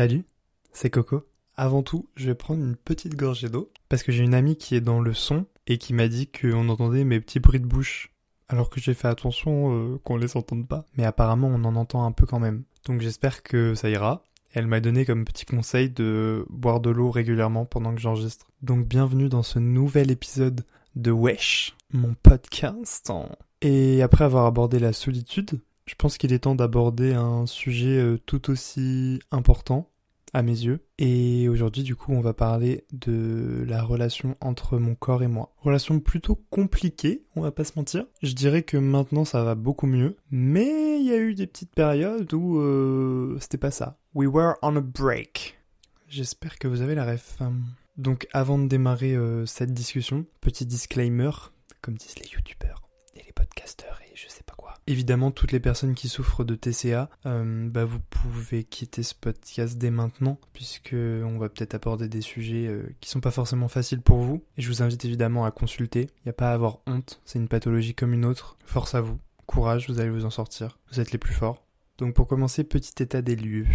Salut, c'est Coco. Avant tout, je vais prendre une petite gorgée d'eau parce que j'ai une amie qui est dans le son et qui m'a dit qu'on entendait mes petits bruits de bouche alors que j'ai fait attention euh, qu'on les entende pas. Mais apparemment, on en entend un peu quand même. Donc j'espère que ça ira. Elle m'a donné comme petit conseil de boire de l'eau régulièrement pendant que j'enregistre. Donc bienvenue dans ce nouvel épisode de Wesh, mon podcast. Et après avoir abordé la solitude, je pense qu'il est temps d'aborder un sujet euh, tout aussi important à mes yeux. Et aujourd'hui, du coup, on va parler de la relation entre mon corps et moi. Relation plutôt compliquée, on va pas se mentir. Je dirais que maintenant ça va beaucoup mieux, mais il y a eu des petites périodes où euh, c'était pas ça. We were on a break. J'espère que vous avez la ref. Donc avant de démarrer euh, cette discussion, petit disclaimer, comme disent les youtubeurs et les podcasteurs et je sais pas quoi. Évidemment, toutes les personnes qui souffrent de TCA, euh, bah, vous pouvez quitter ce podcast dès maintenant, puisque on va peut-être aborder des sujets euh, qui sont pas forcément faciles pour vous. Et je vous invite évidemment à consulter. Il n'y a pas à avoir honte, c'est une pathologie comme une autre. Force à vous, courage, vous allez vous en sortir. Vous êtes les plus forts. Donc pour commencer, petit état des lieux.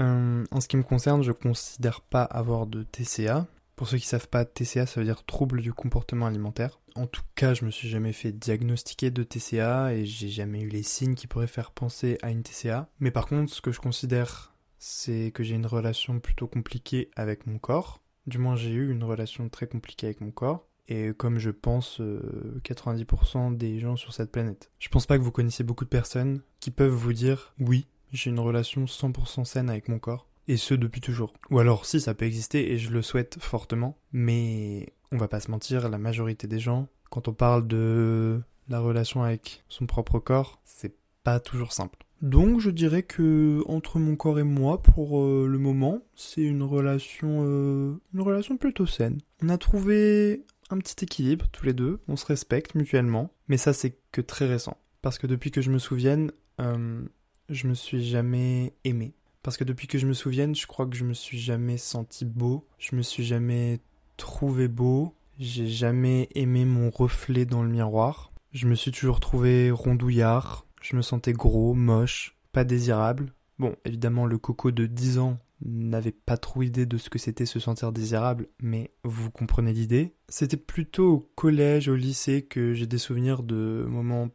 Euh, en ce qui me concerne, je considère pas avoir de TCA. Pour ceux qui savent pas, TCA ça veut dire trouble du comportement alimentaire. En tout cas, je me suis jamais fait diagnostiquer de TCA et j'ai jamais eu les signes qui pourraient faire penser à une TCA. Mais par contre, ce que je considère, c'est que j'ai une relation plutôt compliquée avec mon corps. Du moins, j'ai eu une relation très compliquée avec mon corps. Et comme je pense euh, 90% des gens sur cette planète. Je pense pas que vous connaissez beaucoup de personnes qui peuvent vous dire oui, j'ai une relation 100% saine avec mon corps. Et ce depuis toujours. Ou alors si ça peut exister et je le souhaite fortement, mais on va pas se mentir, la majorité des gens, quand on parle de la relation avec son propre corps, c'est pas toujours simple. Donc je dirais que entre mon corps et moi, pour euh, le moment, c'est une relation, euh, une relation plutôt saine. On a trouvé un petit équilibre tous les deux, on se respecte mutuellement, mais ça c'est que très récent. Parce que depuis que je me souvienne, euh, je me suis jamais aimé. Parce que depuis que je me souvienne, je crois que je me suis jamais senti beau, je me suis jamais trouvé beau, j'ai jamais aimé mon reflet dans le miroir. Je me suis toujours trouvé rondouillard, je me sentais gros, moche, pas désirable. Bon, évidemment, le coco de 10 ans n'avait pas trop idée de ce que c'était se sentir désirable, mais vous comprenez l'idée. C'était plutôt au collège, au lycée que j'ai des souvenirs de moments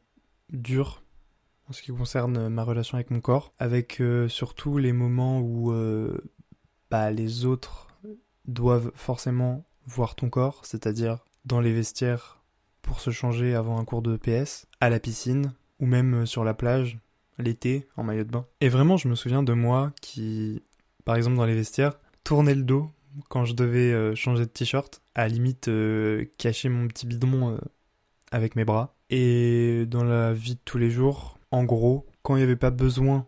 durs en ce qui concerne ma relation avec mon corps, avec euh, surtout les moments où euh, bah, les autres doivent forcément voir ton corps, c'est-à-dire dans les vestiaires pour se changer avant un cours de PS, à la piscine, ou même euh, sur la plage, l'été, en maillot de bain. Et vraiment, je me souviens de moi qui, par exemple dans les vestiaires, tournait le dos quand je devais euh, changer de t-shirt, à limite euh, cacher mon petit bidon euh, avec mes bras. Et dans la vie de tous les jours, en gros, quand il n'y avait pas besoin,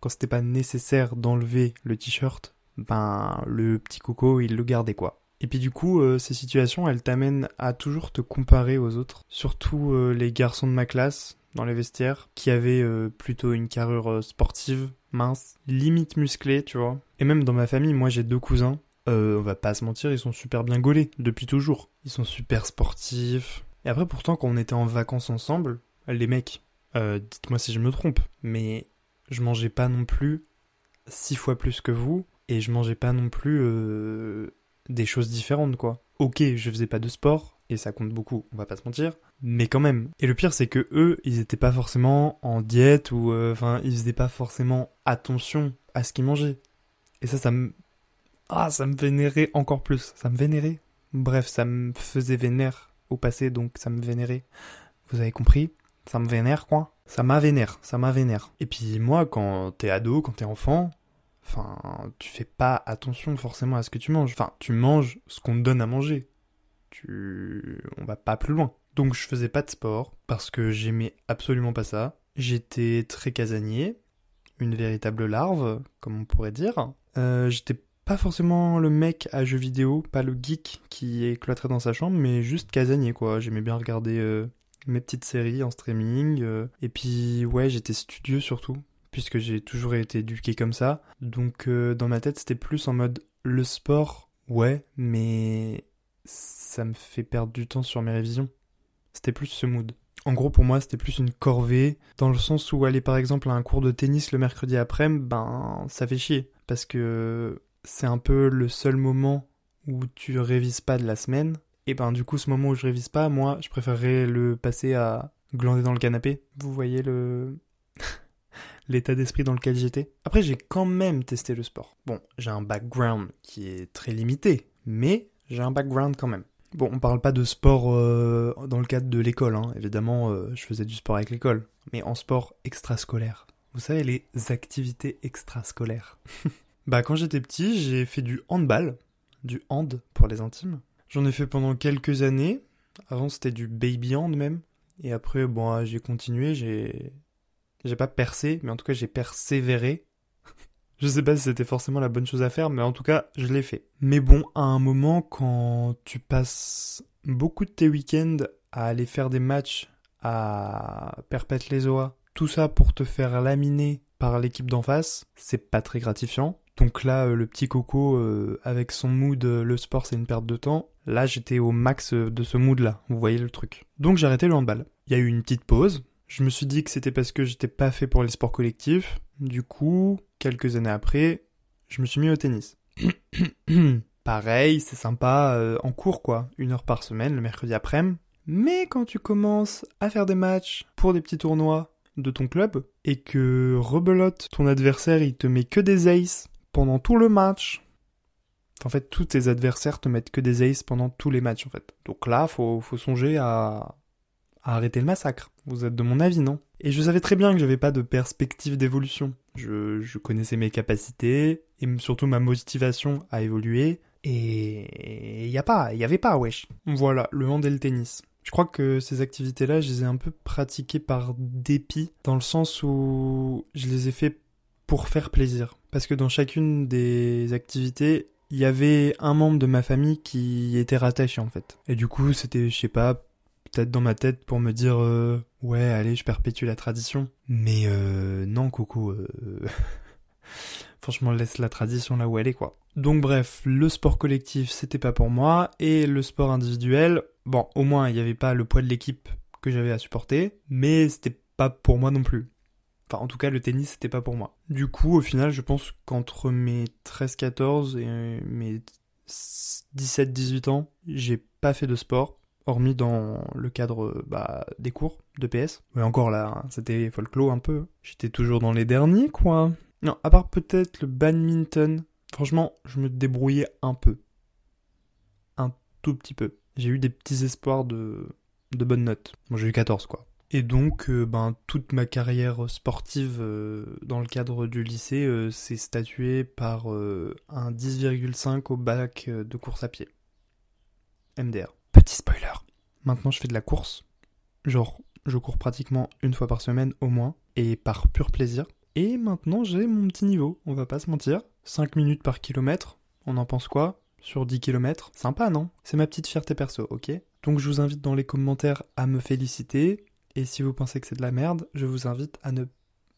quand c'était pas nécessaire d'enlever le t-shirt, ben le petit coco il le gardait quoi. Et puis du coup, euh, ces situations, elles t'amènent à toujours te comparer aux autres, surtout euh, les garçons de ma classe dans les vestiaires, qui avaient euh, plutôt une carrure sportive, mince, limite musclée, tu vois. Et même dans ma famille, moi j'ai deux cousins. On va pas se mentir, ils sont super bien gaulés depuis toujours. Ils sont super sportifs. Et après, pourtant, quand on était en vacances ensemble, les mecs, euh, dites-moi si je me trompe, mais je mangeais pas non plus six fois plus que vous, et je mangeais pas non plus euh, des choses différentes, quoi. Ok, je faisais pas de sport, et ça compte beaucoup, on va pas se mentir, mais quand même. Et le pire, c'est que eux, ils étaient pas forcément en diète, ou euh, enfin, ils faisaient pas forcément attention à ce qu'ils mangeaient. Et ça, ça me. Ah, ça me vénérait encore plus. Ça me vénérait. Bref, ça me faisait vénère au passé, donc ça me vénérait. Vous avez compris? Ça me vénère, quoi. Ça m'a vénère, ça m'a vénère. Et puis moi, quand t'es ado, quand t'es enfant, Enfin, tu fais pas attention forcément à ce que tu manges. Enfin, tu manges ce qu'on te donne à manger. Tu... On va pas plus loin. Donc je faisais pas de sport parce que j'aimais absolument pas ça. J'étais très casanier, une véritable larve, comme on pourrait dire. Euh, j'étais pas forcément le mec à jeux vidéo, pas le geek qui est cloîtré dans sa chambre, mais juste casanier quoi. J'aimais bien regarder euh, mes petites séries en streaming. euh, et puis ouais, j'étais studieux surtout, puisque j'ai toujours été éduqué comme ça. Donc euh, dans ma tête, c'était plus en mode le sport, ouais, mais ça me fait perdre du temps sur mes révisions. C'était plus ce mood. En gros, pour moi, c'était plus une corvée, dans le sens où aller par exemple à un cours de tennis le mercredi après, ben ça fait chier, parce que c'est un peu le seul moment où tu révises pas de la semaine. Et ben du coup, ce moment où je révise pas, moi, je préférerais le passer à glander dans le canapé. Vous voyez le l'état d'esprit dans lequel j'étais. Après, j'ai quand même testé le sport. Bon, j'ai un background qui est très limité, mais j'ai un background quand même. Bon, on parle pas de sport euh, dans le cadre de l'école, hein. évidemment, euh, je faisais du sport avec l'école, mais en sport extrascolaire. Vous savez, les activités extrascolaires. bah, quand j'étais petit, j'ai fait du handball, du hand pour les intimes. J'en ai fait pendant quelques années. Avant, c'était du baby hand même. Et après, bon, ah, j'ai continué, j'ai. J'ai pas percé, mais en tout cas, j'ai persévéré. Je sais pas si c'était forcément la bonne chose à faire, mais en tout cas, je l'ai fait. Mais bon, à un moment, quand tu passes beaucoup de tes week-ends à aller faire des matchs à Perpète-les-Oies, tout ça pour te faire laminer par l'équipe d'en face, c'est pas très gratifiant. Donc là, euh, le petit coco, euh, avec son mood, euh, le sport c'est une perte de temps. Là, j'étais au max de ce mood-là, vous voyez le truc. Donc j'ai arrêté le handball. Il y a eu une petite pause. Je me suis dit que c'était parce que j'étais pas fait pour les sports collectifs. Du coup, quelques années après, je me suis mis au tennis. Pareil, c'est sympa en cours quoi, une heure par semaine, le mercredi après-midi. Mais quand tu commences à faire des matchs pour des petits tournois de ton club et que rebelote ton adversaire, il te met que des aces pendant tout le match. En fait, tous tes adversaires te mettent que des aces pendant tous les matchs en fait. Donc là, faut, faut songer à, à arrêter le massacre. Vous êtes de mon avis, non? Et je savais très bien que j'avais pas de perspective d'évolution. Je, je connaissais mes capacités et surtout ma motivation à évoluer. Et il y a pas, il y avait pas, wesh. Voilà, le hand et le tennis. Je crois que ces activités-là, je les ai un peu pratiquées par dépit, dans le sens où je les ai fait pour faire plaisir. Parce que dans chacune des activités, il y avait un membre de ma famille qui était rattaché en fait. Et du coup, c'était, je sais pas, peut-être dans ma tête pour me dire euh, ouais, allez, je perpétue la tradition. Mais euh, non, Coco. euh, Franchement, laisse la tradition là où elle est, quoi. Donc bref, le sport collectif, c'était pas pour moi, et le sport individuel, bon, au moins, il n'y avait pas le poids de l'équipe que j'avais à supporter, mais c'était pas pour moi non plus. Enfin, en tout cas, le tennis, c'était pas pour moi. Du coup, au final, je pense qu'entre mes 13-14 et mes 17-18 ans, j'ai pas fait de sport, hormis dans le cadre bah, des cours de PS. Mais encore là, hein, c'était folklore un peu. J'étais toujours dans les derniers, quoi. Non, à part peut-être le badminton, franchement, je me débrouillais un peu. Un tout petit peu. J'ai eu des petits espoirs de, de bonnes notes. Moi, j'ai eu 14, quoi. Et donc, euh, ben, toute ma carrière sportive euh, dans le cadre du lycée euh, s'est statuée par un 10,5 au bac de course à pied. MDR. Petit spoiler. Maintenant, je fais de la course. Genre, je cours pratiquement une fois par semaine au moins, et par pur plaisir. Et maintenant, j'ai mon petit niveau, on va pas se mentir. 5 minutes par kilomètre, on en pense quoi? Sur 10 km Sympa, non? C'est ma petite fierté perso, ok? Donc je vous invite dans les commentaires à me féliciter, et si vous pensez que c'est de la merde, je vous invite à ne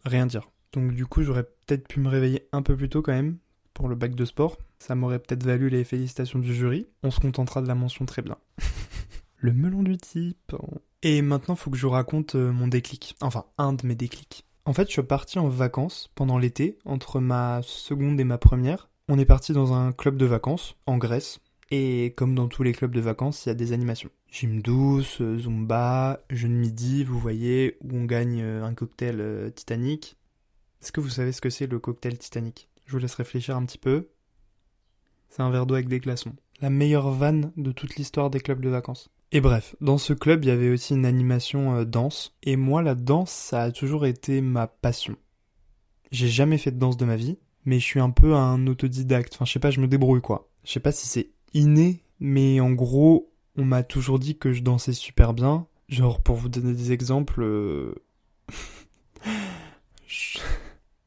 rien dire. Donc du coup, j'aurais peut-être pu me réveiller un peu plus tôt quand même, pour le bac de sport. Ça m'aurait peut-être valu les félicitations du jury. On se contentera de la mention très bien. le melon du type. Et maintenant, faut que je vous raconte euh, mon déclic. Enfin, un de mes déclics. En fait, je suis parti en vacances pendant l'été, entre ma seconde et ma première. On est parti dans un club de vacances, en Grèce. Et comme dans tous les clubs de vacances, il y a des animations. Gym douce, euh, Zumba, jeûne midi, vous voyez, où on gagne euh, un cocktail euh, Titanic. Est-ce que vous savez ce que c'est le cocktail Titanic? Je vous laisse réfléchir un petit peu. C'est un verre d'eau avec des glaçons. La meilleure vanne de toute l'histoire des clubs de vacances. Et bref, dans ce club, il y avait aussi une animation danse. Et moi, la danse, ça a toujours été ma passion. J'ai jamais fait de danse de ma vie, mais je suis un peu un autodidacte. Enfin, je sais pas, je me débrouille quoi. Je sais pas si c'est inné, mais en gros, on m'a toujours dit que je dansais super bien. Genre, pour vous donner des exemples, euh, je...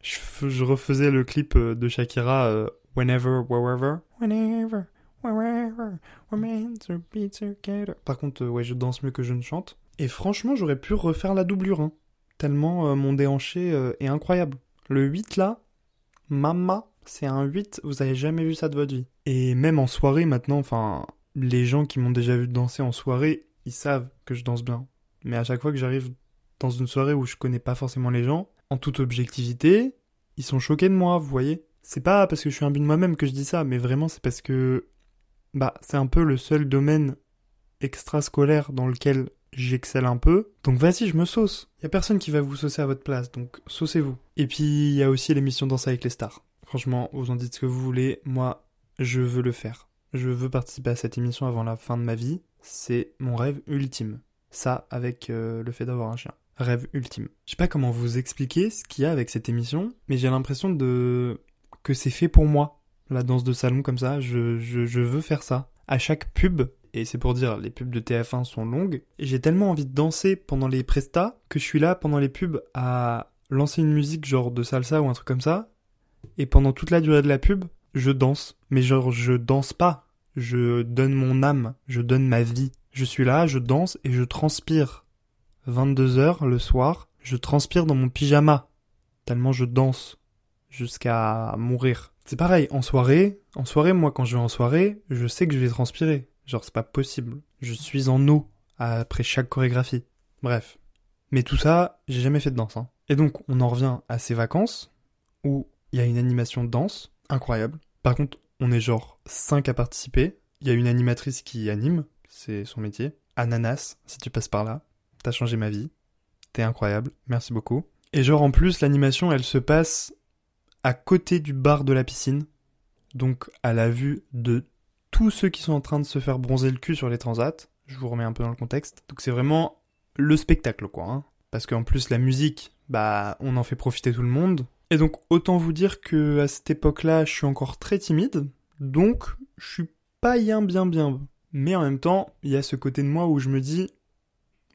je... refaisais le clip euh, de Shakira euh, Whenever, Wherever. Whenever, Wherever, we're meant to be together. Par contre, ouais, je danse mieux que je ne chante. Et franchement, j'aurais pu refaire la doublure, hein. Tellement mon déhanché est incroyable. Le 8 là, Mama, c'est un 8, vous avez jamais vu ça de votre vie. Et même en soirée maintenant, enfin, les gens qui m'ont déjà vu danser en soirée, ils savent que je danse bien. Mais à chaque fois que j'arrive dans une soirée où je connais pas forcément les gens, en toute objectivité, ils sont choqués de moi, vous voyez. C'est pas parce que je suis un but de moi-même que je dis ça, mais vraiment c'est parce que bah c'est un peu le seul domaine extrascolaire dans lequel j'excelle un peu. Donc vas-y, je me sauce. Y a personne qui va vous saucer à votre place, donc saucez-vous. Et puis il y a aussi l'émission Danse avec les stars. Franchement, vous en dites ce que vous voulez, moi, je veux le faire. Je veux participer à cette émission avant la fin de ma vie. C'est mon rêve ultime. Ça, avec euh, le fait d'avoir un chien. Rêve ultime. Je sais pas comment vous expliquer ce qu'il y a avec cette émission, mais j'ai l'impression de que c'est fait pour moi. La danse de salon comme ça, je, je, veux faire ça. À chaque pub, et c'est pour dire les pubs de TF1 sont longues. J'ai tellement envie de danser pendant les prestats que je suis là pendant les pubs à lancer une musique genre de salsa ou un truc comme ça. Et pendant toute la durée de la pub, je danse. Mais genre je danse pas. Je donne mon âme, je donne ma vie. Je suis là, je danse et je transpire. 22 heures le soir, je transpire dans mon pyjama. Tellement je danse. Jusqu'à mourir. C'est pareil, en soirée, en soirée, moi quand je vais en soirée, je sais que je vais transpirer. Genre, c'est pas possible. Je suis en eau après chaque chorégraphie. Bref. Mais tout ça, j'ai jamais fait de danse. Hein. Et donc, on en revient à ces vacances où il y a une animation de danse incroyable. Par contre, on est genre 5 à participer. Il y a une animatrice qui anime, c'est son métier. Ananas, si tu passes par là. T'as changé ma vie. T'es incroyable. Merci beaucoup. Et genre, en plus, l'animation, elle se passe à côté du bar de la piscine. Donc, à la vue de tous ceux qui sont en train de se faire bronzer le cul sur les transats. Je vous remets un peu dans le contexte. Donc c'est vraiment le spectacle, quoi. Hein. Parce qu'en plus, la musique, bah, on en fait profiter tout le monde. Et donc, autant vous dire que à cette époque-là, je suis encore très timide. Donc, je suis pas bien, bien, bien. Mais en même temps, il y a ce côté de moi où je me dis,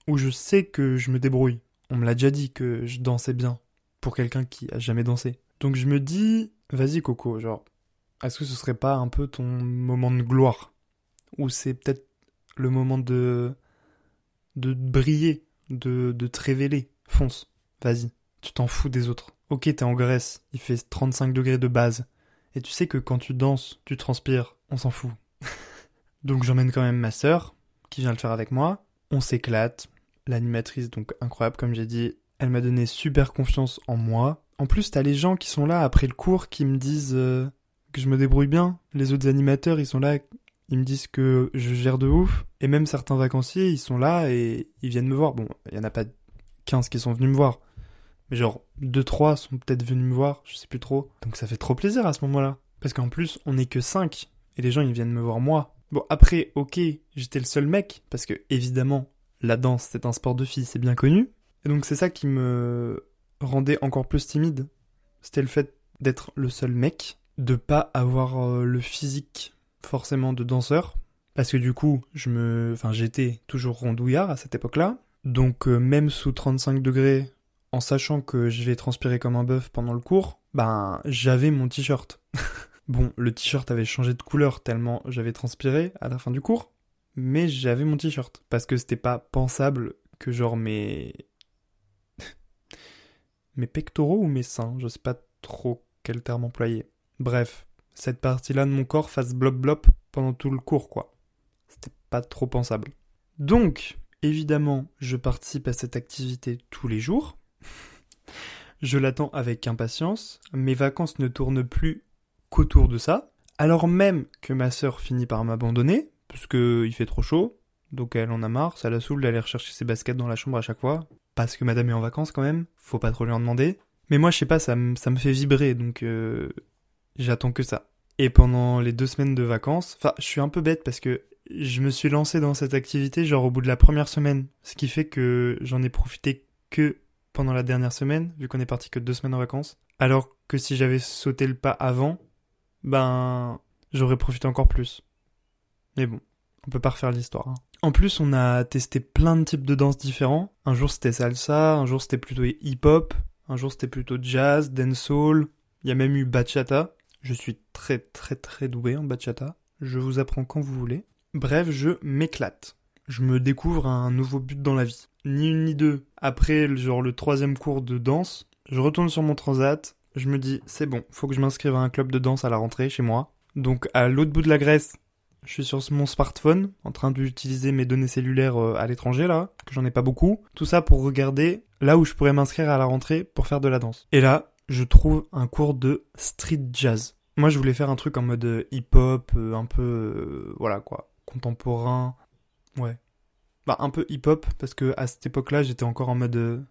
où je sais que je me débrouille. On me l'a déjà dit que je dansais bien. Pour quelqu'un qui a jamais dansé. Donc je me dis, vas-y Coco, genre, est-ce que ce serait pas un peu ton moment de gloire? Ou c'est peut-être le moment de. de briller, de, de te révéler? Fonce, vas-y, tu t'en fous des autres. Ok, t'es en Grèce, il fait 35 degrés de base. Et tu sais que quand tu danses, tu transpires, on s'en fout. donc j'emmène quand même ma sœur, qui vient le faire avec moi. On s'éclate. L'animatrice, donc incroyable, comme j'ai dit, elle m'a donné super confiance en moi. En plus, t'as les gens qui sont là après le cours qui me disent euh, que je me débrouille bien. Les autres animateurs, ils sont là, ils me disent que je gère de ouf. Et même certains vacanciers, ils sont là et ils viennent me voir. Bon, il y en a pas 15 qui sont venus me voir. Mais genre, 2-3 sont peut-être venus me voir, je sais plus trop. Donc ça fait trop plaisir à ce moment-là. Parce qu'en plus, on n'est que 5. Et les gens, ils viennent me voir moi. Bon, après, ok, j'étais le seul mec. Parce que, évidemment, la danse, c'est un sport de filles, c'est bien connu. Et donc c'est ça qui me rendait encore plus timide. C'était le fait d'être le seul mec de pas avoir euh, le physique forcément de danseur parce que du coup je me enfin j'étais toujours rondouillard à cette époque-là donc euh, même sous 35 degrés en sachant que je vais transpirer comme un bœuf pendant le cours ben j'avais mon t-shirt bon le t-shirt avait changé de couleur tellement j'avais transpiré à la fin du cours mais j'avais mon t-shirt parce que c'était pas pensable que genre mes mes pectoraux ou mes seins je sais pas trop quel terme employer Bref, cette partie-là de mon corps fasse blop-blop pendant tout le cours, quoi. C'était pas trop pensable. Donc, évidemment, je participe à cette activité tous les jours. Je l'attends avec impatience. Mes vacances ne tournent plus qu'autour de ça. Alors même que ma sœur finit par m'abandonner, puisque il fait trop chaud, donc elle en a marre, ça la saoule d'aller rechercher ses baskets dans la chambre à chaque fois, parce que madame est en vacances quand même, faut pas trop lui en demander. Mais moi, je sais pas, ça, me fait vibrer, donc euh, J'attends que ça. Et pendant les deux semaines de vacances, enfin, je suis un peu bête parce que je me suis lancé dans cette activité genre au bout de la première semaine, ce qui fait que j'en ai profité que pendant la dernière semaine, vu qu'on est parti que deux semaines en vacances. Alors que si j'avais sauté le pas avant, ben j'aurais profité encore plus. Mais bon, on peut pas refaire l'histoire. Hein. En plus, on a testé plein de types de danses différents. Un jour c'était salsa, un jour c'était plutôt hip-hop, un jour c'était plutôt jazz, dancehall. Il y a même eu bachata. Je suis très très très doué en bachata. Je vous apprends quand vous voulez. Bref, je m'éclate. Je me découvre un nouveau but dans la vie. Ni une ni deux. Après, genre le troisième cours de danse, je retourne sur mon transat. Je me dis, c'est bon, faut que je m'inscrive à un club de danse à la rentrée chez moi. Donc à l'autre bout de la Grèce, je suis sur mon smartphone, en train d'utiliser mes données cellulaires euh, à l'étranger, là, que j'en ai pas beaucoup. Tout ça pour regarder là où je pourrais m'inscrire à la rentrée pour faire de la danse. Et là, je trouve un cours de street jazz. Moi, je voulais faire un truc en mode euh, hip-hop, euh, un peu, voilà quoi, contemporain. Ouais. Bah, un peu hip-hop, parce que à cette époque-là, j'étais encore en mode,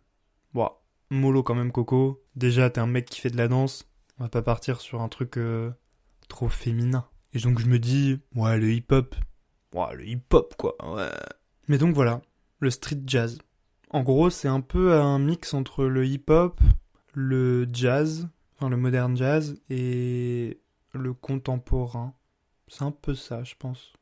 bon, mollo quand même, Coco. Déjà, t'es un mec qui fait de la danse. On va pas partir sur un truc trop féminin. Et donc je me dis, ouais, le hip-hop. Ouais, le hip-hop, quoi, ouais. Mais donc voilà, le street jazz. En gros, c'est un peu un mix entre le hip-hop, le jazz, enfin le modern jazz, et le contemporain. C'est un peu ça, je pense.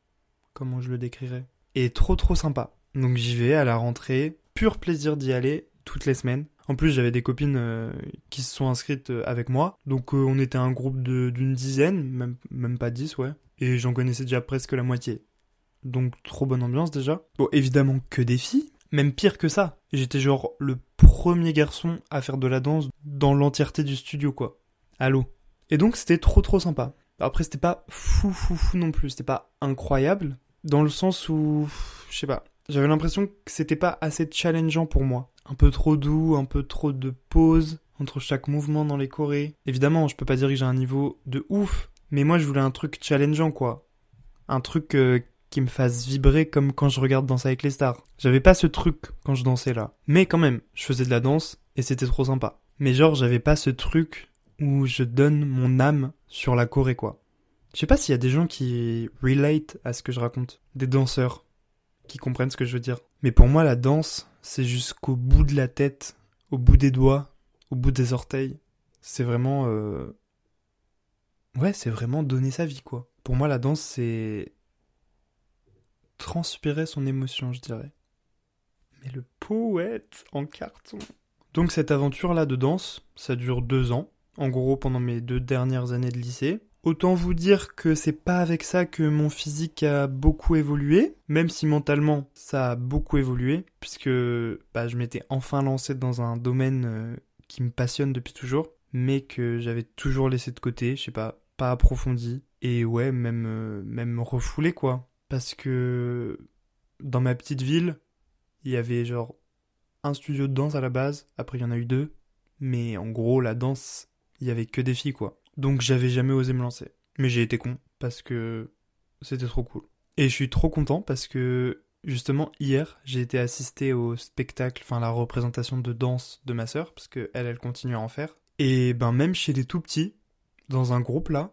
Comment je le décrirais. Trop trop sympa. Donc j'y vais à la rentrée. Pur plaisir d'y aller toutes les semaines. En plus, j'avais des copines euh, qui se sont inscrites euh, avec moi. Donc, euh, on était un groupe d'une dizaine, même, même pas dix, ouais. Et j'en connaissais déjà presque la moitié. Donc, trop bonne ambiance déjà. Bon, évidemment que des filles. Même pire que ça. J'étais genre le premier garçon à faire de la danse dans l'entièreté du studio, quoi. Allô. Et donc, c'était trop trop sympa. Après, c'était pas fou fou fou non plus. C'était pas incroyable. Dans le sens où. Je sais pas. J'avais l'impression que c'était pas assez challengeant pour moi un peu trop doux, un peu trop de pause entre chaque mouvement dans les chorés. Évidemment, je peux pas dire que j'ai un niveau de ouf, mais moi je voulais un truc challengeant quoi. Un truc euh, qui me fasse vibrer comme quand je regarde Danser avec les stars. J'avais pas ce truc quand je dansais là. Mais quand même, je faisais de la danse et c'était trop sympa. Mais genre, j'avais pas ce truc où je donne mon âme sur la choré quoi. Je sais pas s'il y a des gens qui relate à ce que je raconte. Des danseurs qui comprennent ce que je veux dire. Mais pour moi, la danse, c'est jusqu'au bout de la tête, au bout des doigts, au bout des orteils. C'est vraiment. Euh, ouais, c'est vraiment donner sa vie, quoi. Pour moi, la danse, c'est. transpirer son émotion, je dirais. Mais le poète en carton. Donc, cette aventure-là de danse, ça dure deux ans. En gros, pendant mes deux dernières années de lycée. Autant vous dire que c'est pas avec ça que mon physique a beaucoup évolué, même si mentalement ça a beaucoup évolué, puisque bah, je m'étais enfin lancé dans un domaine euh, qui me passionne depuis toujours, mais que j'avais toujours laissé de côté, je sais pas, pas approfondi, et ouais, même, euh, même refoulé quoi. Parce que dans ma petite ville, il y avait genre un studio de danse à la base, après il y en a eu deux, mais en gros la danse, il y avait que des filles quoi. Donc j'avais jamais osé me lancer. Mais j'ai été con parce que c'était trop cool. Et je suis trop content parce que justement hier j'ai été assisté au spectacle, enfin la représentation de danse de ma sœur parce que elle elle continue à en faire. Et ben même chez les tout petits, dans un groupe là,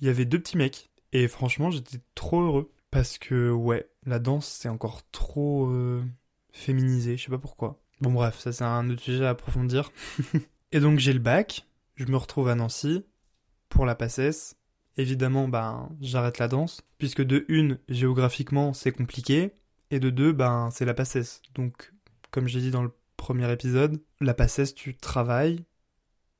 il y avait deux petits mecs et franchement j'étais trop heureux parce que ouais la danse c'est encore trop euh, féminisé, je sais pas pourquoi. Bon bref ça c'est un autre sujet à approfondir. et donc j'ai le bac, je me retrouve à Nancy pour la passesse. Évidemment, ben, j'arrête la danse, puisque de une, géographiquement, c'est compliqué, et de deux, ben, c'est la passesse. Donc, comme j'ai dit dans le premier épisode, la passesse, tu travailles,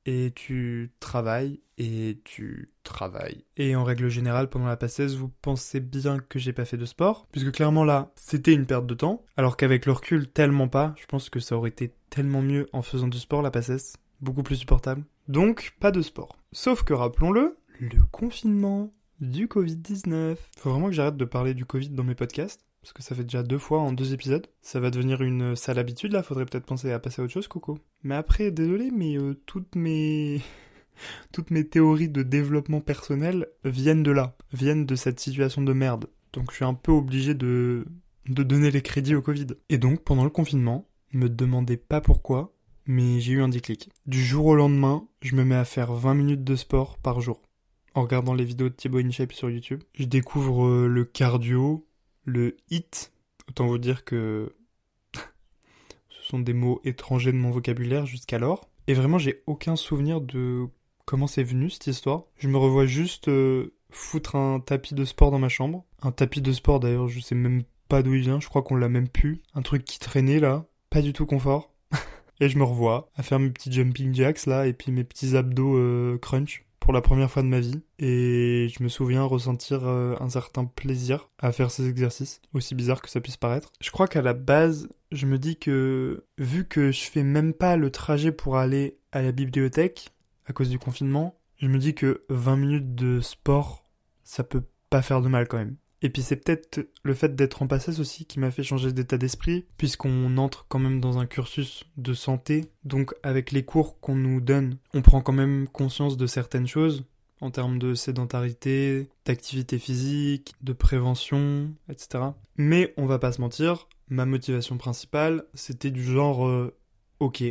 et tu travailles, et tu travailles. Et en règle générale, pendant la passesse, vous pensez bien que j'ai pas fait de sport, puisque clairement là, c'était une perte de temps, alors qu'avec le recul, tellement pas, je pense que ça aurait été tellement mieux en faisant du sport, la passesse, beaucoup plus supportable. Donc, pas de sport. Sauf que, rappelons-le, le confinement du Covid-19. Faut vraiment que j'arrête de parler du Covid dans mes podcasts, parce que ça fait déjà deux fois en deux épisodes. Ça va devenir une sale habitude là, faudrait peut-être penser à passer à autre chose, Coco. Mais après, désolé, mais euh, toutes mes... toutes mes théories de développement personnel viennent de là, viennent de cette situation de merde. Donc je suis un peu obligé de de donner les crédits au Covid. Et donc, pendant le confinement, me demandez pas pourquoi, mais j'ai eu un déclic. Du jour au lendemain, je me mets à faire 20 minutes de sport par jour. En regardant les vidéos de Thibaut InShape sur YouTube, je découvre euh, le cardio, le HIT. Autant vous dire que ce sont des mots étrangers de mon vocabulaire jusqu'alors. Et vraiment, j'ai aucun souvenir de comment c'est venu cette histoire. Je me revois juste euh, foutre un tapis de sport dans ma chambre. Un tapis de sport d'ailleurs, je sais même pas d'où il vient, je crois qu'on l'a même pu. Un truc qui traînait là, pas du tout confort. Et je me revois à faire mes petits jumping jacks là et puis mes petits abdos euh, crunch pour la première fois de ma vie et je me souviens ressentir euh, un certain plaisir à faire ces exercices, aussi bizarre que ça puisse paraître. Je crois qu'à la base, je me dis que vu que je fais même pas le trajet pour aller à la bibliothèque à cause du confinement, je me dis que 20 minutes de sport, ça peut pas faire de mal quand même. Et puis c'est peut-être le fait d'être en passesse aussi qui m'a fait changer d'état d'esprit, puisqu'on entre quand même dans un cursus de santé, donc avec les cours qu'on nous donne, on prend quand même conscience de certaines choses, en termes de sédentarité, d'activité physique, de prévention, etc. Mais on va pas se mentir, ma motivation principale, c'était du genre euh, ok,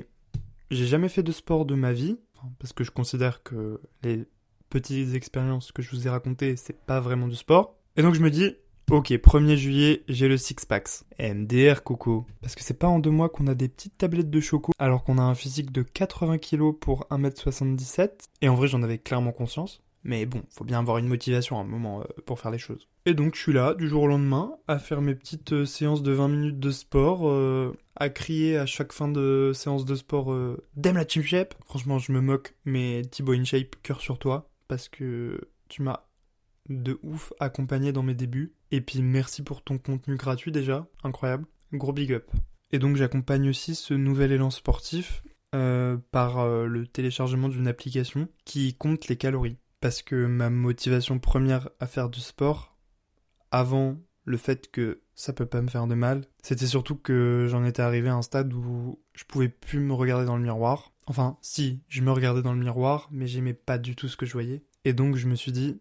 j'ai jamais fait de sport de ma vie, parce que je considère que les petites expériences que je vous ai racontées, c'est pas vraiment du sport. Et donc je me dis, ok, 1er juillet, j'ai le six packs. MDR coco. Parce que c'est pas en deux mois qu'on a des petites tablettes de choco, alors qu'on a un physique de 80 kg pour 1m77. Et en vrai, j'en avais clairement conscience. Mais bon, faut bien avoir une motivation à un moment euh, pour faire les choses. Et donc je suis là, du jour au lendemain, à faire mes petites euh, séances de 20 minutes de sport, euh, à crier à chaque fin de séance de sport Dame la team shape Franchement, je me moque, mais Thibaut in shape, cœur sur toi, parce que tu m'as de ouf accompagné dans mes débuts. Et puis merci pour ton contenu gratuit déjà, incroyable. Gros big up. Et donc j'accompagne aussi ce nouvel élan sportif euh, par euh, le téléchargement d'une application qui compte les calories. Parce que ma motivation première à faire du sport, avant le fait que ça peut pas me faire de mal, c'était surtout que j'en étais arrivé à un stade où je pouvais plus me regarder dans le miroir. Enfin, si, je me regardais dans le miroir, mais j'aimais pas du tout ce que je voyais. Et donc je me suis dit,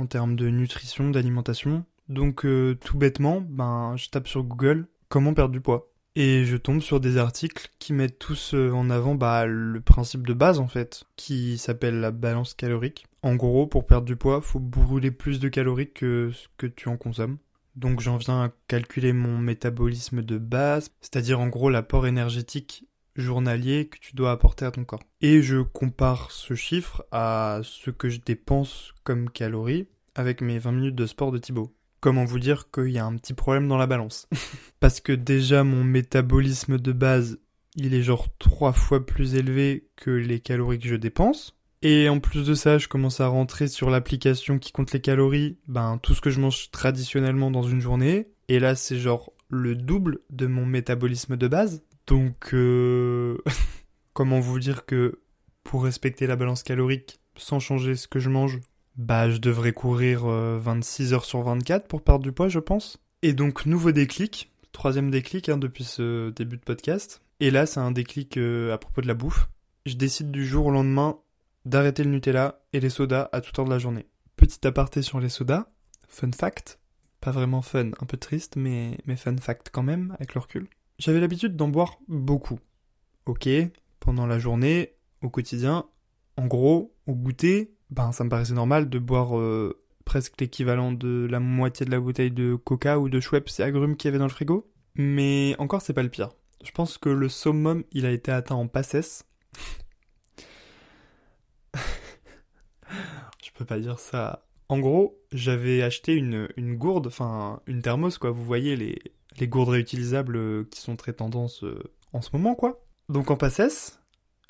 en termes de nutrition, d'alimentation. Donc euh, tout bêtement, ben je tape sur Google comment perdre du poids. Et je tombe sur des articles qui mettent tous euh, en avant bah, le principe de base en fait, qui s'appelle la balance calorique. En gros, pour perdre du poids, faut brûler plus de calories que ce que tu en consommes. Donc j'en viens à calculer mon métabolisme de base, c'est-à-dire en gros l'apport énergétique journalier que tu dois apporter à ton corps. Et je compare ce chiffre à ce que je dépense comme calories avec mes 20 minutes de sport de Thibaut. Comment vous dire qu'il y a un petit problème dans la balance Parce que déjà mon métabolisme de base, il est genre trois fois plus élevé que les calories que je dépense. Et en plus de ça, je commence à rentrer sur l'application qui compte les calories, ben tout ce que je mange traditionnellement dans une journée. Et là, c'est genre le double de mon métabolisme de base. Donc, euh... comment vous dire que pour respecter la balance calorique, sans changer ce que je mange, bah je devrais courir 26 euh, heures sur 24 pour perdre du poids, je pense. Et donc, nouveau déclic, troisième déclic hein, depuis ce début de podcast. Et là, c'est un déclic euh, à propos de la bouffe. Je décide du jour au lendemain d'arrêter le Nutella et les sodas à tout heure de la journée. Petit aparté sur les sodas, fun fact, pas vraiment fun, un peu triste, mais, mais fun fact quand même, avec le recul. J'avais l'habitude d'en boire beaucoup. Ok, pendant la journée, au quotidien, en gros, au goûter, ben ça me paraissait normal de boire euh, presque l'équivalent de la moitié de la bouteille de coca ou de Schweppes et agrumes qu'il y avait dans le frigo. Mais encore, c'est pas le pire. Je pense que le summum, il a été atteint en passesse. Je peux pas dire ça En gros, j'avais acheté une, une gourde, enfin une thermos quoi, vous voyez les, les gourdes réutilisables euh, qui sont très tendance euh, en ce moment quoi. Donc en passesse,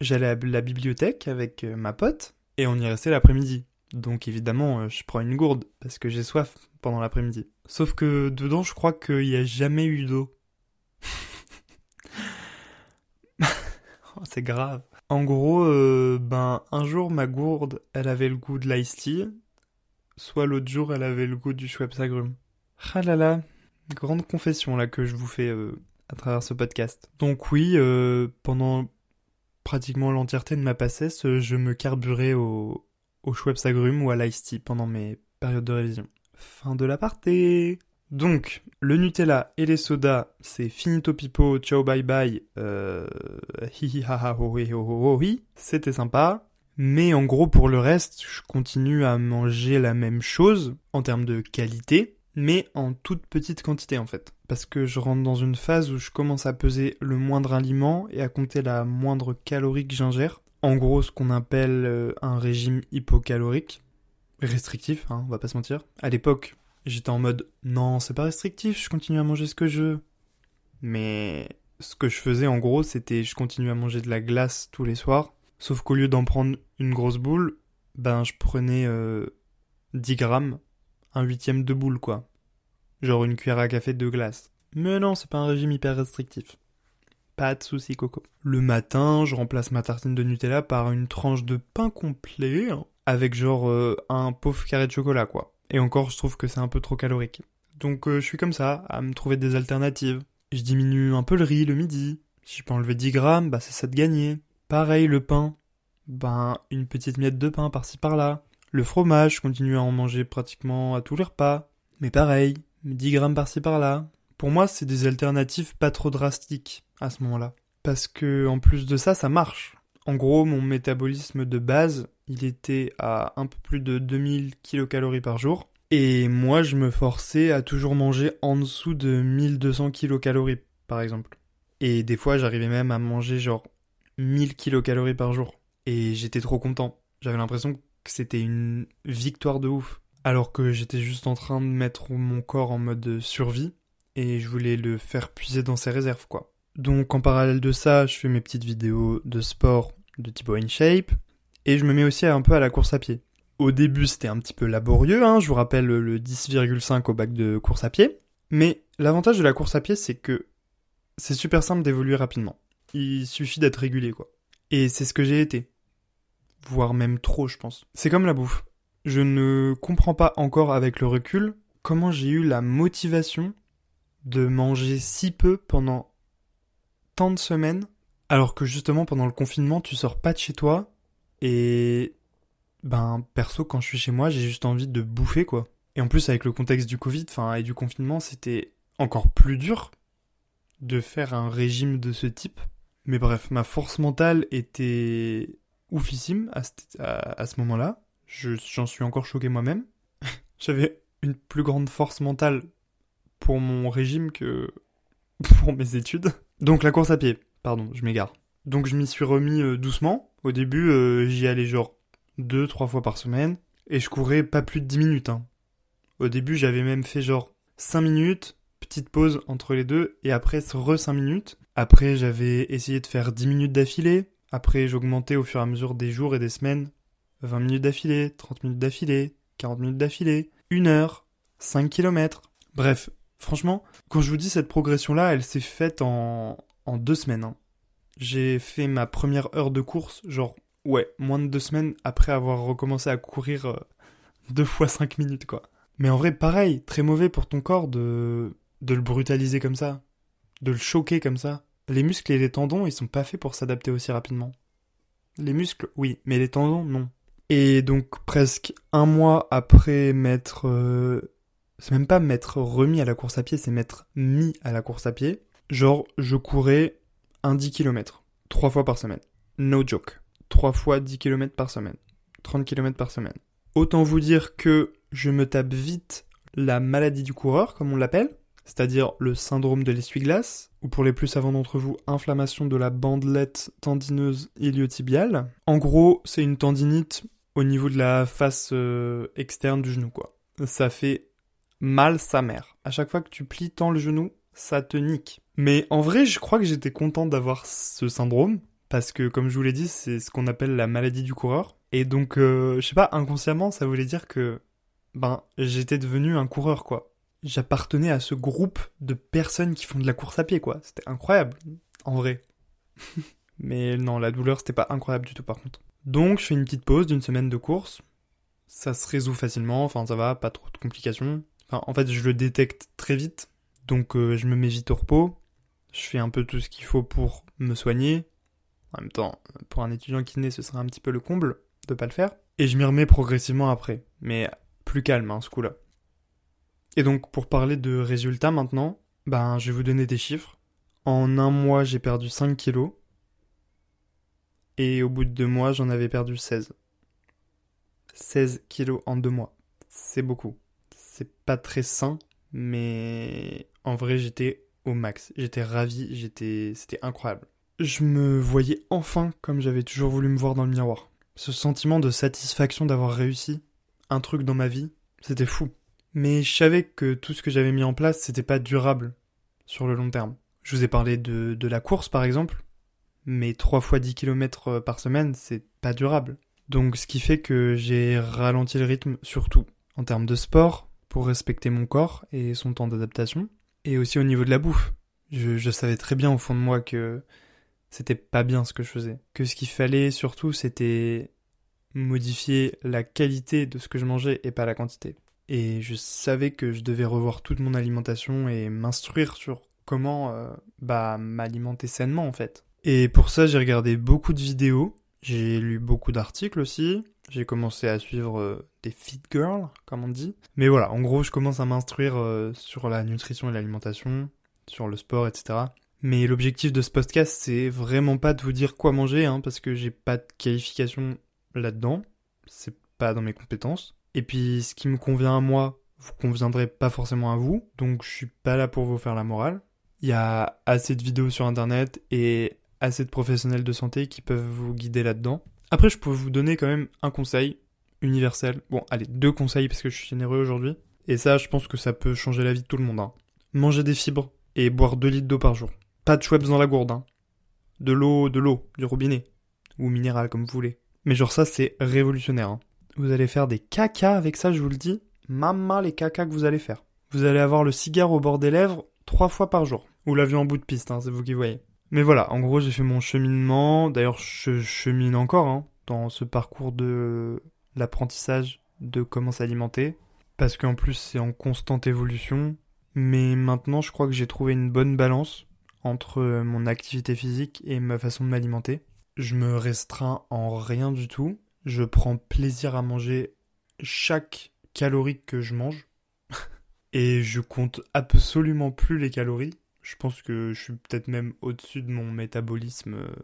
j'allais à la bibliothèque avec euh, ma pote et on y restait l'après-midi. Donc évidemment, je prends une gourde parce que j'ai soif pendant l'après-midi. Sauf que dedans, je crois qu'il n'y a jamais eu d'eau. Oh, c'est grave. En gros, ben un jour ma gourde, elle avait le goût de l'ice tea, soit l'autre jour elle avait le goût du Schweppes agrumes. Ah là là, grande confession là que je vous fais à travers ce podcast. Donc oui, pendant pratiquement l'entièreté de ma passesse, je me carburais au, au Schweppes agrumes ou à l'ice tea pendant mes périodes de révision. Fin de l'aparté donc, le Nutella et les sodas, c'est finito pipo, ciao bye bye, euh, hi ha ha ho ho ho ho hi, c'était sympa. Mais en gros, pour le reste, je continue à manger la même chose en termes de qualité, mais en toute petite quantité en fait. Parce que je rentre dans une phase où je commence à peser le moindre aliment et à compter la moindre calorie que j'ingère. En gros, ce qu'on appelle euh, un régime hypocalorique. Restrictif, hein, on va pas se mentir. À l'époque, J'étais en mode non, c'est pas restrictif, je continue à manger ce que je veux. Mais ce que je faisais en gros, c'était je continuais à manger de la glace tous les soirs, sauf qu'au lieu d'en prendre une grosse boule, ben je prenais 10 euh, grammes, un huitième de boule quoi. Genre une cuillère à café de glace. Mais non, c'est pas un régime hyper restrictif. Pas de soucis Coco. Le matin, je remplace ma tartine de Nutella par une tranche de pain complet, hein, avec genre euh, un pauvre carré de chocolat quoi. Et encore, je trouve que c'est un peu trop calorique. Donc euh, je suis comme ça, à me trouver des alternatives. Je diminue un peu le riz le midi. Si je peux enlever 10 grammes, bah c'est ça de gagner. Pareil, le pain. Ben, une petite miette de pain par-ci par-là. Le fromage, je continue à en manger pratiquement à tous les repas. Mais pareil, 10 grammes par-ci par-là. Pour moi, c'est des alternatives pas trop drastiques à ce moment-là. Parce que, en plus de ça, ça marche. En gros, mon métabolisme de base, il était à un peu plus de 2000 kcal par jour. Et moi, je me forçais à toujours manger en dessous de 1200 kcal par exemple. Et des fois, j'arrivais même à manger genre 1000 kcal par jour. Et j'étais trop content. J'avais l'impression c'était une victoire de ouf. Alors que j'étais juste en train de mettre mon corps en mode survie. Et je voulais le faire puiser dans ses réserves, quoi. Donc en parallèle de ça, je fais mes petites vidéos de sport de type InShape, et je me mets aussi un peu à la course à pied. Au début, c'était un petit peu laborieux, hein, je vous rappelle le 10,5 au bac de course à pied, mais l'avantage de la course à pied, c'est que c'est super simple d'évoluer rapidement. Il suffit d'être régulier, quoi. Et c'est ce que j'ai été. Voire même trop, je pense. C'est comme la bouffe. Je ne comprends pas encore avec le recul comment j'ai eu la motivation de manger si peu pendant tant de semaines alors que justement pendant le confinement, tu sors pas de chez toi et ben perso quand je suis chez moi, j'ai juste envie de bouffer quoi. Et en plus avec le contexte du Covid, enfin et du confinement, c'était encore plus dur de faire un régime de ce type. Mais bref, ma force mentale était oufissime à, ce moment-là. J'en suis encore choqué moi-même. J'avais une plus grande force mentale pour mon régime que pour mes études. Donc la course à pied. Pardon, je m'égare. Donc je m'y suis remis euh, doucement. Au début, euh, j'y allais genre deux, trois fois par semaine. Et je courais pas plus de 10 minutes. Hein. Au début, j'avais même fait genre 5 minutes, petite pause entre les deux, et après re 5 minutes. Après, j'avais essayé de faire 10 minutes d'affilée. Après, j'augmentais au fur et à mesure des jours et des semaines. 20 minutes d'affilée, 30 minutes d'affilée, 40 minutes d'affilée, 1 heure, 5 km. Bref, franchement, quand je vous dis cette progression-là, elle s'est faite en, en deux semaines. Hein. J'ai fait ma première heure de course, genre, ouais, moins de deux semaines après avoir recommencé à courir euh, deux fois cinq minutes, quoi. Mais en vrai, pareil, très mauvais pour ton corps de, de le brutaliser comme ça, de le choquer comme ça. Les muscles et les tendons, ils sont pas faits pour s'adapter aussi rapidement. Les muscles, oui, mais les tendons, non. Et donc, presque un mois après m'être. Euh, c'est même pas m'être remis à la course à pied, c'est m'être mis à la course à pied. Genre, je courais un 10 km, trois fois par semaine. No joke. Trois fois 10 km par semaine. 30 km par semaine. Autant vous dire que je me tape vite la maladie du coureur, comme on l'appelle, c'est-à-dire le syndrome de l'essuie-glace, ou pour les plus savants d'entre vous, inflammation de la bandelette tendineuse iliotibiale. En gros, c'est une tendinite au niveau de la face euh, externe du genou, quoi. Ça fait mal sa mère. À chaque fois que tu plies tant le genou, ça te nique. Mais en vrai, je crois que j'étais content d'avoir ce syndrome, parce que comme je vous l'ai dit, c'est ce qu'on appelle la maladie du coureur. Et donc, euh, je sais pas, inconsciemment, ça voulait dire que, ben, j'étais devenu un coureur, quoi. J'appartenais à ce groupe de personnes qui font de la course à pied, quoi. C'était incroyable, en vrai. Mais non, la douleur, c'était pas incroyable du tout, par contre. Donc, je fais une petite pause d'une semaine de course. Ça se résout facilement, enfin, ça va, pas trop de complications. En fait, je le détecte très vite. Donc, euh, je me mets vite au repos. Je fais un peu tout ce qu'il faut pour me soigner. En même temps, pour un étudiant naît, ce serait un petit peu le comble de pas le faire. Et je m'y remets progressivement après. Mais plus calme, hein, ce coup-là. Et donc, pour parler de résultats maintenant, ben, je vais vous donner des chiffres. En un mois, j'ai perdu 5 kilos. Et au bout de deux mois, j'en avais perdu 16. 16 kilos en deux mois. C'est beaucoup. C'est pas très sain, mais en vrai, j'étais au max. J'étais ravi, j'étais, c'était incroyable. Je me voyais enfin comme j'avais toujours voulu me voir dans le miroir. Ce sentiment de satisfaction d'avoir réussi un truc dans ma vie, c'était fou. Mais je savais que tout ce que j'avais mis en place, c'était pas durable sur le long terme. Je vous ai parlé de, la course par exemple, mais 3 fois 10 km euh, par semaine, c'est pas durable. Donc ce qui fait que j'ai ralenti le rythme surtout en termes de sport, pour respecter mon corps et son temps d'adaptation, et aussi au niveau de la bouffe. Je, je savais très bien au fond de moi que c'était pas bien ce que je faisais. Que ce qu'il fallait surtout, c'était modifier la qualité de ce que je mangeais et pas la quantité. Et je savais que je devais revoir toute mon alimentation et m'instruire sur comment euh, bah m'alimenter sainement en fait. Et pour ça, j'ai regardé beaucoup de vidéos, j'ai lu beaucoup d'articles aussi, j'ai commencé à suivre euh, des fit girls, comme on dit. Mais voilà, en gros, je commence à m'instruire euh, sur la nutrition et l'alimentation, sur le sport, etc. Mais l'objectif de ce podcast, c'est vraiment pas de vous dire quoi manger, hein, parce que j'ai pas de qualification là-dedans. C'est pas dans mes compétences. Et puis, ce qui me convient à moi, vous conviendrait pas forcément à vous. Donc, je suis pas là pour vous faire la morale. Il y a assez de vidéos sur internet et assez de professionnels de santé qui peuvent vous guider là-dedans. Après, je peux vous donner quand même un conseil universel. Bon, allez, deux conseils parce que je suis généreux aujourd'hui. Et ça, je pense que ça peut changer la vie de tout le monde. Hein. Manger des fibres et boire 2 litres d'eau par jour. Pas de Schweppes dans la gourde. Hein. De l'eau, de l'eau, du robinet. Ou minéral, comme vous voulez. Mais genre ça, c'est révolutionnaire. Hein. Vous allez faire des caca avec ça, je vous le dis. Maman, les caca que vous allez faire. Vous allez avoir le cigare au bord des lèvres trois fois par jour. Ou l'avion en bout de piste, hein, c'est vous qui voyez. Mais voilà, en gros, j'ai fait mon cheminement. D'ailleurs, je chemine encore hein, dans ce parcours de l'apprentissage de comment s'alimenter. Parce qu'en plus, c'est en constante évolution. Mais maintenant, je crois que j'ai trouvé une bonne balance entre mon activité physique et ma façon de m'alimenter. Je me restreins en rien du tout. Je prends plaisir à manger chaque calorie que je mange. et je compte absolument plus les calories. Je pense que je suis peut-être même au-dessus de mon métabolisme. Euh.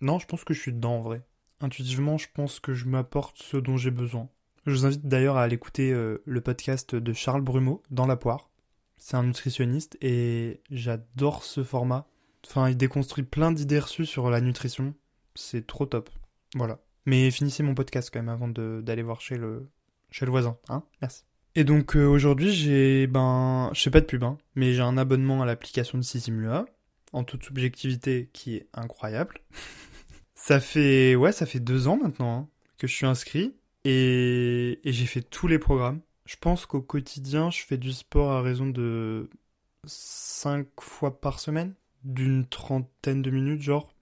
Non, je pense que je suis dedans en vrai. Intuitivement, je pense que je m'apporte ce dont j'ai besoin. Je vous invite d'ailleurs à aller écouter euh, le podcast de Charles Brumeau, Dans la poire. C'est un nutritionniste et j'adore ce format. Enfin, il déconstruit plein d'idées reçues sur la nutrition. C'est trop top. Voilà. Mais finissez mon podcast quand même avant d'aller voir chez le, chez le voisin. Hein Merci. Et donc euh, aujourd'hui, j'ai ben, je fais pas de pub, hein, mais j'ai un abonnement à l'application de Sisimua, en toute subjectivité, qui est incroyable. ça fait, ouais, ça fait deux ans maintenant hein, que je suis inscrit et, et j'ai fait tous les programmes. Je pense qu'au quotidien, je fais du sport à raison de cinq fois par semaine, d'une trentaine de minutes, genre,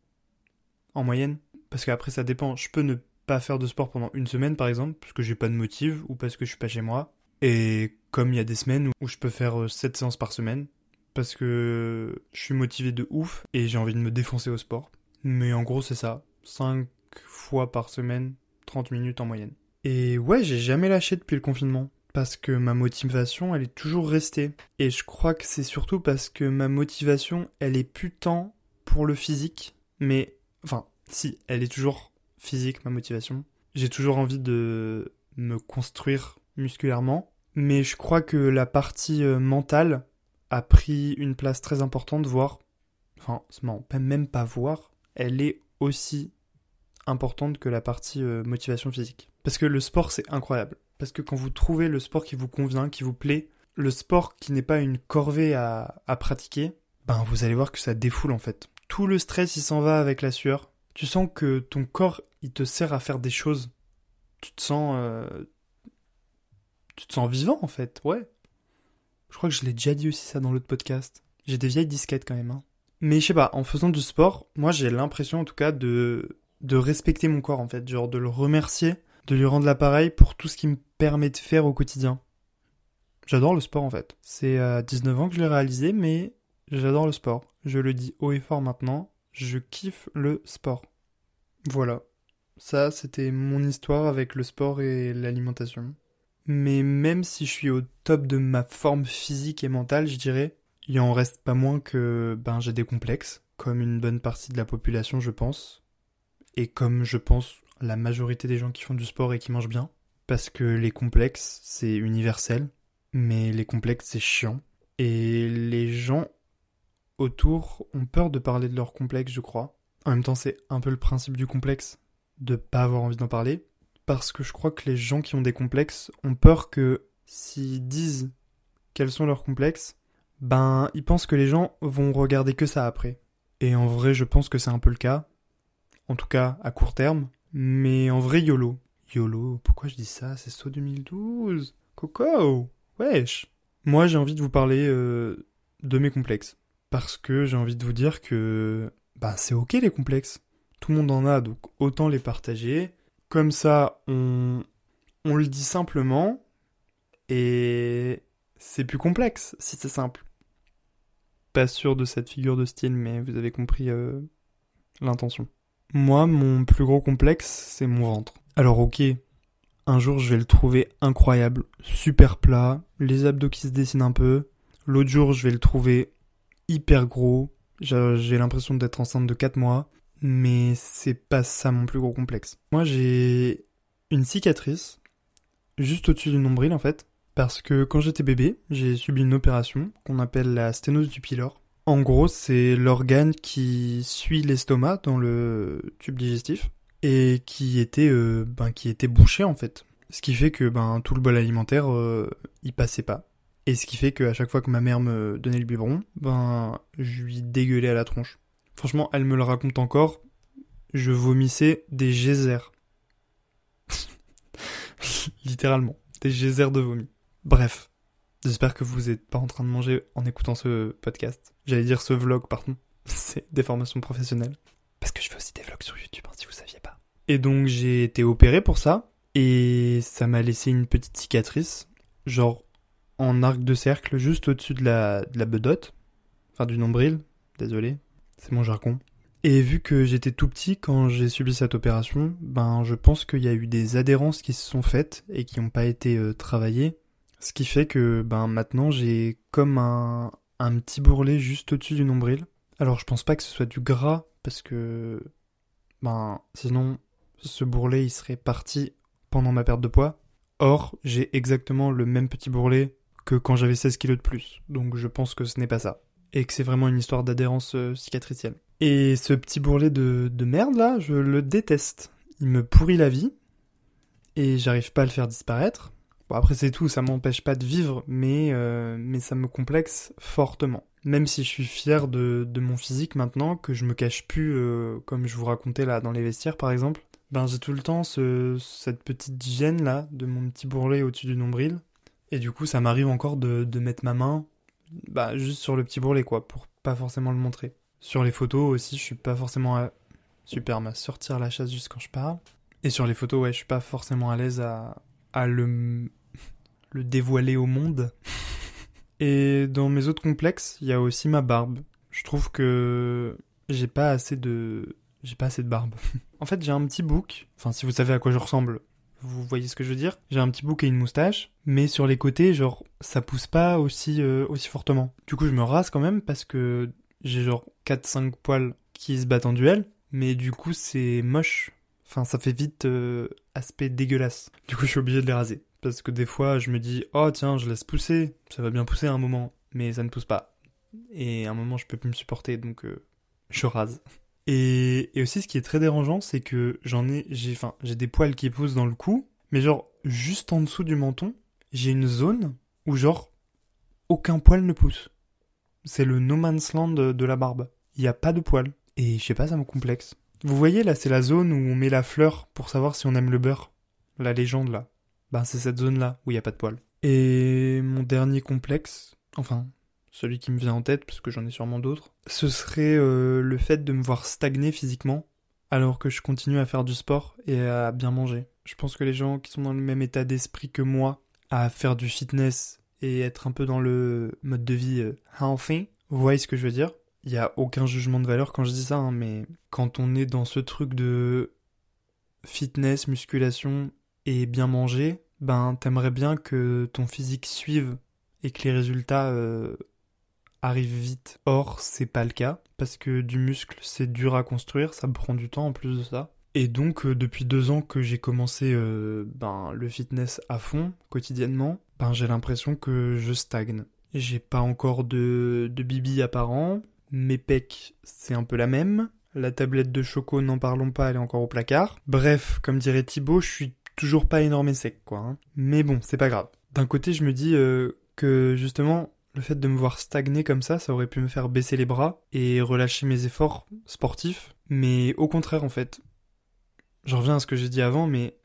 en moyenne. Parce qu'après, ça dépend. Je peux ne pas faire de sport pendant une semaine, par exemple, parce que j'ai pas de motive ou parce que je suis pas chez moi. Et comme il y a des semaines où je peux faire 7 euh, séances par semaine, parce que je suis motivé de ouf et j'ai envie de me défoncer au sport. Mais en gros, c'est ça. 5 fois par semaine, 30 minutes en moyenne. Et ouais, j'ai jamais lâché depuis le confinement. Parce que ma motivation, elle est toujours restée. Et je crois que c'est surtout parce que ma motivation, elle est plus tant pour le physique. Mais, enfin, si, elle est toujours physique, ma motivation. J'ai toujours envie de me construire musculairement. Mais je crois que la partie euh, mentale a pris une place très importante, voire, enfin, même pas voir, elle est aussi importante que la partie euh, motivation physique. Parce que le sport, c'est incroyable. Parce que quand vous trouvez le sport qui vous convient, qui vous plaît, le sport qui n'est pas une corvée à, à pratiquer, ben vous allez voir que ça défoule en fait. Tout le stress, il s'en va avec la sueur. Tu sens que ton corps, il te sert à faire des choses. Tu te sens... euh, Tu te sens vivant en fait, ouais. Je crois que je l'ai déjà dit aussi ça dans l'autre podcast. J'ai des vieilles disquettes quand même. Hein. Mais je sais pas, en faisant du sport, moi j'ai l'impression en tout cas de, de respecter mon corps en fait. Genre de le remercier, de lui rendre l'appareil pour tout ce qu'il me permet de faire au quotidien. J'adore le sport en fait. C'est à 19 ans que je l'ai réalisé, mais j'adore le sport. Je le dis haut et fort maintenant, je kiffe le sport. Voilà. Ça, c'était mon histoire avec le sport et l'alimentation. Mais même si je suis au top de ma forme physique et mentale, je dirais, il en reste pas moins que ben j'ai des complexes, comme une bonne partie de la population, je pense. Et comme je pense la majorité des gens qui font du sport et qui mangent bien. Parce que les complexes, c'est universel, mais les complexes, c'est chiant. Et les gens autour ont peur de parler de leurs complexes, je crois. En même temps, c'est un peu le principe du complexe, de pas avoir envie d'en parler. Parce que je crois que les gens qui ont des complexes ont peur que s'ils disent quels sont leurs complexes, ben ils pensent que les gens vont regarder que ça après. Et en vrai, je pense que c'est un peu le cas. En tout cas, à court terme. Mais en vrai, YOLO. YOLO, pourquoi je dis ça? C'est saut 2012. Coco Wesh Moi, j'ai envie de vous parler euh, de mes complexes. Parce que j'ai envie de vous dire que bah, c'est ok les complexes. Tout le monde en a, donc autant les partager. Comme ça, on, on le dit simplement. Et c'est plus complexe si c'est simple. Pas sûr de cette figure de style, mais vous avez compris euh, l'intention. Moi, mon plus gros complexe, c'est mon ventre. Alors ok, un jour je vais le trouver incroyable, super plat, les abdos qui se dessinent un peu. L'autre jour je vais le trouver hyper gros, j'ai l'impression d'être enceinte de 4 mois, mais c'est pas ça mon plus gros complexe. Moi j'ai une cicatrice juste au-dessus du nombril en fait, parce que quand j'étais bébé, j'ai subi une opération qu'on appelle la sténose du pylore. En gros, c'est l'organe qui suit l'estomac dans le tube digestif et qui était, euh, ben, bouché en fait. Ce qui fait que ben, tout le bol alimentaire, euh, il passait pas. Et ce qui fait qu'à chaque fois que ma mère me donnait le biberon, ben, je lui dégueulais à la tronche. Franchement, elle me le raconte encore. Je vomissais des geysers. Littéralement. Des geysers de vomi. Bref. J'espère que vous n'êtes pas en train de manger en écoutant ce podcast. J'allais dire ce vlog, pardon. C'est des formations professionnelles. Parce que je fais aussi des vlogs sur YouTube, hein, si vous saviez pas. Et donc j'ai été opéré pour ça. Et ça m'a laissé une petite cicatrice. Genre en arc de cercle, juste au-dessus de la, de la bedotte. Enfin du nombril. Désolé. C'est mon jargon. Et vu que j'étais tout petit quand j'ai subi cette opération, ben je pense qu'il y a eu des adhérences qui se sont faites et qui n'ont pas été euh, travaillées. Ce qui fait que ben maintenant j'ai comme un, petit bourrelet juste au-dessus du nombril. Alors je pense pas que ce soit du gras parce que ben sinon ce bourrelet il serait parti pendant ma perte de poids. Or j'ai exactement le même petit bourrelet que quand j'avais 16 kilos de plus. Donc je pense que ce n'est pas ça. Et que c'est vraiment une histoire d'adhérence euh, cicatricielle. Et ce petit bourrelet de, de merde là, je le déteste. Il me pourrit la vie. Et j'arrive pas à le faire disparaître. Bon, après, c'est tout, ça m'empêche pas de vivre, mais, euh, mais ça me complexe fortement. Même si je suis fier de, de mon physique maintenant, que je me cache plus, euh, comme je vous racontais là dans les vestiaires par exemple, ben j'ai tout le temps ce, cette petite gêne là de mon petit bourrelet au-dessus du nombril. Et du coup, ça m'arrive encore de, de mettre ma main bah, juste sur le petit bourrelet quoi, pour pas forcément le montrer. Sur les photos aussi, je suis pas forcément à... super à sortir la chasse juste quand je parle. Et sur les photos, ouais, je suis pas forcément à l'aise à, à le, le dévoiler au monde. Et dans mes autres complexes, il y a aussi ma barbe. Je trouve que j'ai pas assez de j'ai pas assez de barbe. en fait, j'ai un petit bouc. Enfin, si vous savez à quoi je ressemble, vous voyez ce que je veux dire? J'ai un petit bouc et une moustache, mais sur les côtés, genre ça pousse pas aussi euh, aussi fortement. Du coup, je me rase quand même parce que j'ai genre 4 5 poils qui se battent en duel, mais du coup, c'est moche. Enfin, ça fait vite euh, aspect dégueulasse. Du coup, je suis obligé de les raser. Parce que des fois, je me dis, oh tiens, je laisse pousser. Ça va bien pousser à un moment. Mais ça ne pousse pas. Et à un moment, je peux plus me supporter, donc euh, je rase. Et, aussi, ce qui est très dérangeant, c'est que j'en ai, j'ai, enfin, j'ai des poils qui poussent dans le cou, mais genre, juste en dessous du menton, j'ai une zone où genre, aucun poil ne pousse. C'est le no man's land de, la barbe. Il n'y a pas de poils. Et je sais pas, ça me complexe. Vous voyez, là, c'est la zone où on met la fleur pour savoir si on aime le beurre. La légende, là. Ben, c'est cette zone-là où il n'y a pas de poils. Et mon dernier complexe, enfin, celui qui me vient en tête, parce que j'en ai sûrement d'autres, ce serait euh, le fait de me voir stagner physiquement alors que je continue à faire du sport et à bien manger. Je pense que les gens qui sont dans le même état d'esprit que moi, à faire du fitness et être un peu dans le mode de vie euh, healthy, vous voyez ce que je veux dire? Il n'y a aucun jugement de valeur quand je dis ça, hein, mais quand on est dans ce truc de fitness, musculation et bien manger, ben t'aimerais bien que ton physique suive et que les résultats euh, arrive vite. Or, c'est pas le cas, parce que du muscle, c'est dur à construire, ça prend du temps en plus de ça. Et donc, euh, depuis deux ans que j'ai commencé euh, ben, le fitness à fond, quotidiennement, ben, j'ai l'impression que je stagne. J'ai pas encore de, de bibi apparent, mes pecs, c'est un peu la même. La tablette de choco, n'en parlons pas, elle est encore au placard. Bref, comme dirait Thibaut, je suis toujours pas énorme et sec, quoi. Hein. Mais bon, c'est pas grave. D'un côté, je me dis euh, que justement, le fait de me voir stagner comme ça, ça aurait pu me faire baisser les bras et relâcher mes efforts sportifs. Mais au contraire, en fait, je reviens à ce que j'ai dit avant, mais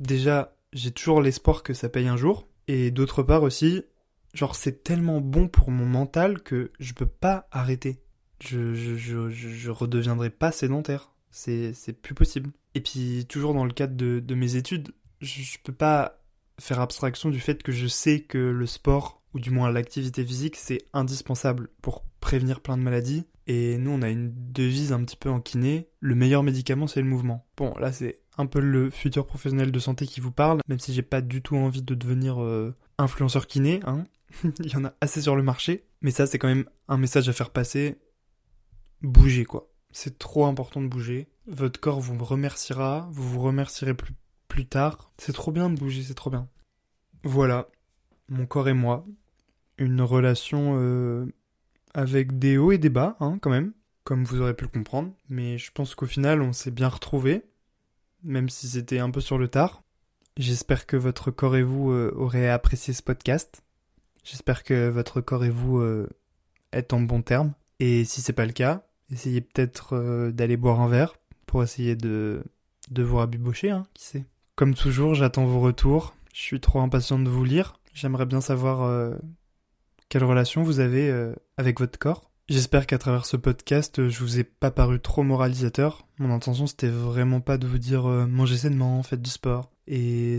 déjà, j'ai toujours l'espoir que ça paye un jour. Et d'autre part aussi, genre, c'est tellement bon pour mon mental que je peux pas arrêter. Je, je, redeviendrai pas sédentaire. C'est, plus possible. Et puis, toujours dans le cadre de, de mes études, je, je peux pas faire abstraction du fait que je sais que le sport ou du moins l'activité physique, c'est indispensable pour prévenir plein de maladies. Et nous, on a une devise un petit peu en kiné, le meilleur médicament, c'est le mouvement. Bon, là, c'est un peu le futur professionnel de santé qui vous parle, même si j'ai pas du tout envie de devenir euh, influenceur kiné, hein. Il y en a assez sur le marché, mais ça, c'est quand même un message à faire passer. Bougez, quoi. C'est trop important de bouger. Votre corps vous remerciera, vous vous remercierez plus, plus tard. C'est trop bien de bouger, c'est trop bien. Voilà, mon corps et moi, une relation euh, avec des hauts et des bas, hein, quand même, comme vous aurez pu le comprendre. Mais je pense qu'au final, on s'est bien retrouvés, même si c'était un peu sur le tard. J'espère que votre corps et vous euh, aurez apprécié ce podcast. J'espère que votre corps et vous euh, êtes en bon terme. Et si c'est pas le cas, essayez peut-être d'aller boire un verre pour essayer de, de vous rabibocher, hein, qui sait. Comme toujours, j'attends vos retours. Je suis trop impatient de vous lire. J'aimerais bien savoir quelle relation vous avez euh, avec votre corps? J'espère qu'à travers ce podcast, je vous ai pas paru trop moralisateur. Mon intention, c'était vraiment pas de vous dire euh, mangez sainement, faites du sport. Et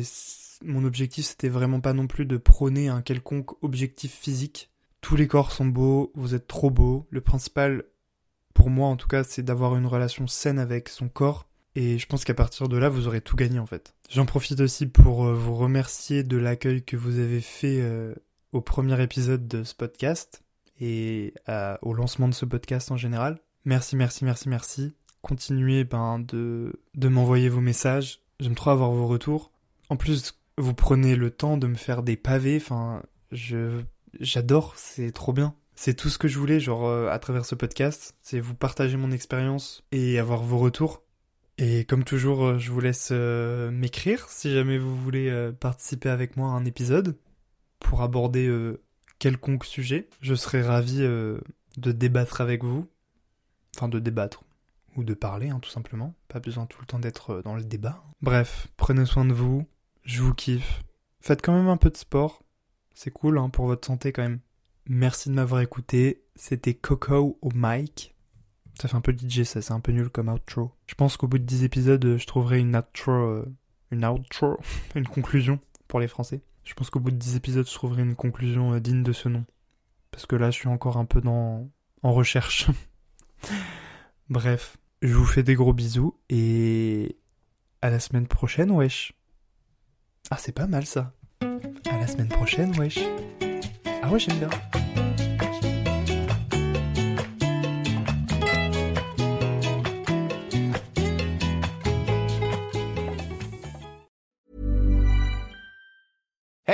mon objectif, c'était vraiment pas non plus de prôner un quelconque objectif physique. Tous les corps sont beaux, vous êtes trop beaux. Le principal, pour moi en tout cas, c'est d'avoir une relation saine avec son corps. Et je pense qu'à partir de là, vous aurez tout gagné en fait. J'en profite aussi pour vous remercier de l'accueil que vous avez fait au premier épisode de ce podcast et au lancement de ce podcast en général. Merci, merci, merci, merci. Continuez ben, de, m'envoyer vos messages. J'aime trop avoir vos retours. En plus, vous prenez le temps de me faire des pavés. Enfin, je j'adore, c'est trop bien. C'est tout ce que je voulais, genre euh, à travers ce podcast, c'est vous partager mon expérience et avoir vos retours. Et comme toujours, euh, je vous laisse euh, m'écrire si jamais vous voulez participer avec moi à un épisode pour aborder euh, quelconque sujet. Je serais ravi euh, de débattre avec vous. Enfin, de débattre. Ou de parler, hein, tout simplement. Pas besoin tout le temps d'être euh, dans le débat. Bref, prenez soin de vous. Je vous kiffe. Faites quand même un peu de sport. C'est cool hein, pour votre santé quand même. Merci de m'avoir écouté. C'était Coco au mic. Ça fait un peu DJ ça, c'est un peu nul comme outro. Je pense qu'au bout de 10 épisodes, je trouverai une outro... une outro Une conclusion pour les Français. Je pense qu'au bout de 10 épisodes, je trouverai une conclusion euh, digne de ce nom. Parce que là, je suis encore un peu dans... en recherche. Bref, je vous fais des gros bisous et à la semaine prochaine, wesh. Ah, c'est pas mal ça. À la semaine prochaine, wesh. Ah ouais, j'aime bien.